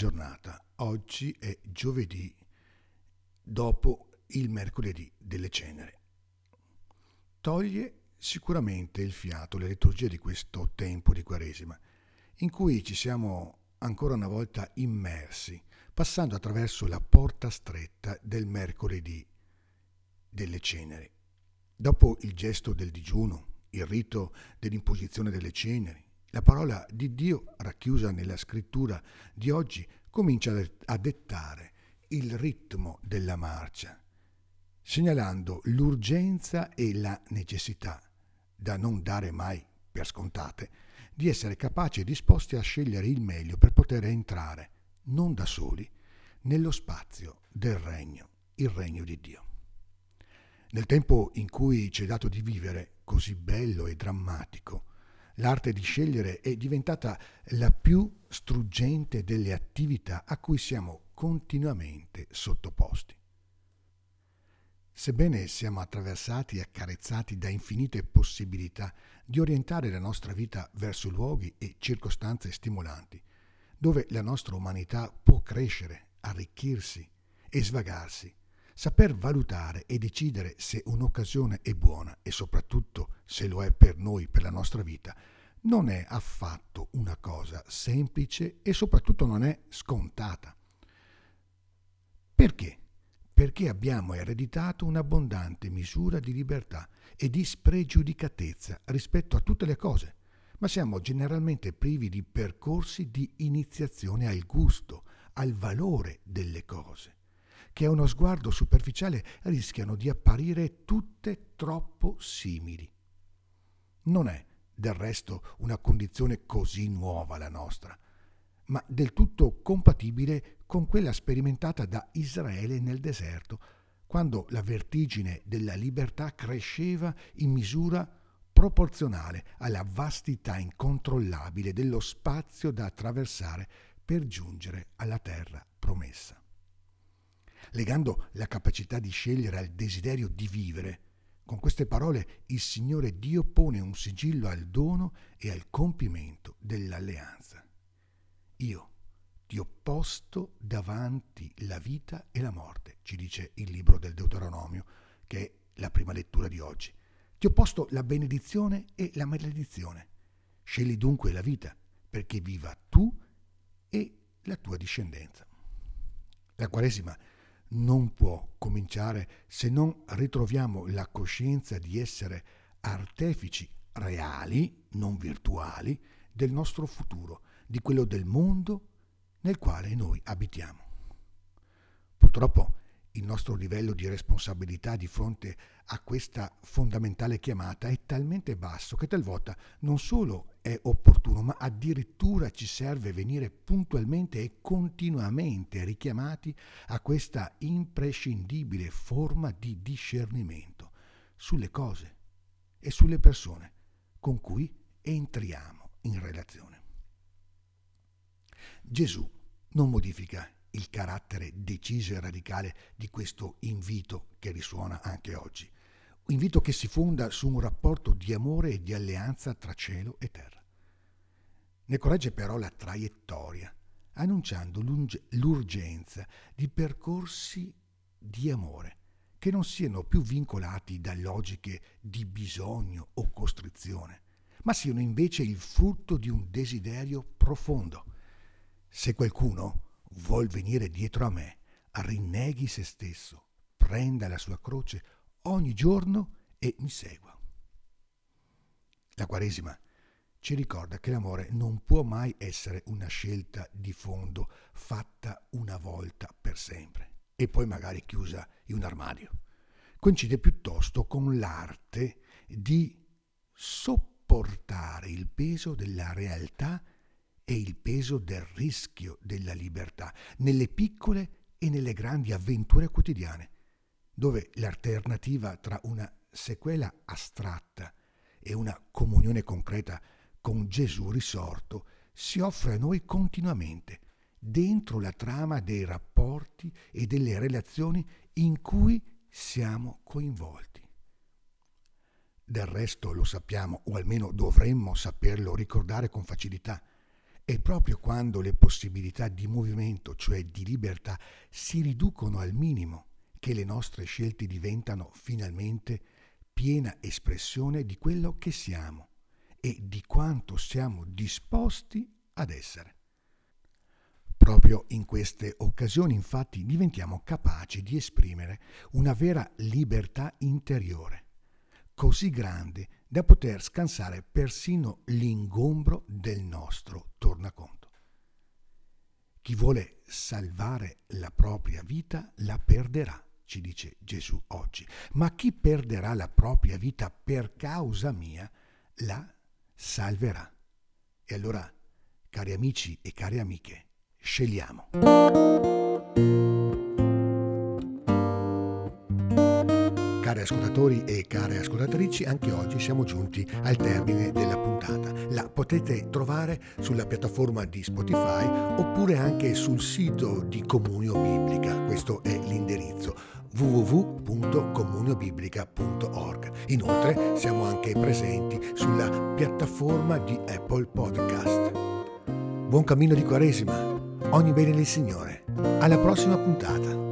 giornata. Oggi è giovedì dopo il mercoledì delle ceneri. Toglie sicuramente il fiato le liturgie di questo tempo di Quaresima, in cui ci siamo ancora una volta immersi, passando attraverso la porta stretta del mercoledì delle ceneri. Dopo il gesto del digiuno, il rito dell'imposizione delle ceneri, la parola di Dio, racchiusa nella scrittura di oggi, comincia a dettare il ritmo della marcia, segnalando l'urgenza e la necessità, da non dare mai per scontate, di essere capaci e disposti a scegliere il meglio per poter entrare, non da soli, nello spazio del regno, il regno di Dio. Nel tempo in cui ci è dato di vivere, così bello e drammatico, L'arte di scegliere è diventata la più struggente delle attività a cui siamo continuamente sottoposti. Sebbene siamo attraversati e accarezzati da infinite possibilità di orientare la nostra vita verso luoghi e circostanze stimolanti, dove la nostra umanità può crescere, arricchirsi e svagarsi, saper valutare e decidere se un'occasione è buona e soprattutto se lo è per noi, per la nostra vita, non è affatto una cosa semplice e soprattutto non è scontata. Perché? Perché abbiamo ereditato un'abbondante misura di libertà e di spregiudicatezza rispetto a tutte le cose, ma siamo generalmente privi di percorsi di iniziazione al gusto, al valore delle cose che a uno sguardo superficiale rischiano di apparire tutte troppo simili. Non è, del resto, una condizione così nuova la nostra, ma del tutto compatibile con quella sperimentata da Israele nel deserto, quando la vertigine della libertà cresceva in misura proporzionale alla vastità incontrollabile dello spazio da attraversare per giungere alla terra promessa legando la capacità di scegliere al desiderio di vivere. Con queste parole il Signore Dio pone un sigillo al dono e al compimento dell'alleanza. Io ti ho posto davanti la vita e la morte, ci dice il libro del Deuteronomio, che è la prima lettura di oggi. Ti ho posto la benedizione e la maledizione. Scegli dunque la vita, perché viva tu e la tua discendenza. La Quaresima non può cominciare se non ritroviamo la coscienza di essere artefici reali, non virtuali, del nostro futuro, di quello del mondo nel quale noi abitiamo. Purtroppo il nostro livello di responsabilità di fronte a questa fondamentale chiamata è talmente basso che talvolta non solo è opportuno, ma addirittura ci serve venire puntualmente e continuamente richiamati a questa imprescindibile forma di discernimento sulle cose e sulle persone con cui entriamo in relazione. Gesù non modifica il carattere deciso e radicale di questo invito che risuona anche oggi. Invito che si fonda su un rapporto di amore e di alleanza tra cielo e terra. Ne corregge però la traiettoria, annunciando l'urgenza di percorsi di amore che non siano più vincolati da logiche di bisogno o costrizione, ma siano invece il frutto di un desiderio profondo. Se qualcuno vuol venire dietro a me, rinneghi se stesso, prenda la sua croce ogni giorno e mi segua. La Quaresima ci ricorda che l'amore non può mai essere una scelta di fondo fatta una volta per sempre e poi magari chiusa in un armadio. Coincide piuttosto con l'arte di sopportare il peso della realtà e il peso del rischio della libertà nelle piccole e nelle grandi avventure quotidiane, dove l'alternativa tra una sequela astratta e una comunione concreta con Gesù risorto si offre a noi continuamente, dentro la trama dei rapporti e delle relazioni in cui siamo coinvolti. Del resto lo sappiamo, o almeno dovremmo saperlo ricordare con facilità, E proprio quando le possibilità di movimento, cioè di libertà, si riducono al minimo, che le nostre scelte diventano finalmente piena espressione di quello che siamo e di quanto siamo disposti ad essere. Proprio in queste occasioni infatti diventiamo capaci di esprimere una vera libertà interiore, così grande da poter scansare persino l'ingombro del nostro tornaconto. Chi vuole salvare la propria vita la perderà, ci dice Gesù oggi, ma chi perderà la propria vita per causa mia la salverà. E allora, cari amici e cari amiche, scegliamo. Cari ascoltatori e care ascoltatrici, anche oggi siamo giunti al termine della puntata. La potete trovare sulla piattaforma di Spotify oppure anche sul sito di Comunio Biblica. Questo è l'indirizzo www.comuniobiblica.org. Inoltre siamo anche presenti sulla piattaforma di Apple Podcast. Buon cammino di Quaresima, ogni bene del Signore. Alla prossima puntata.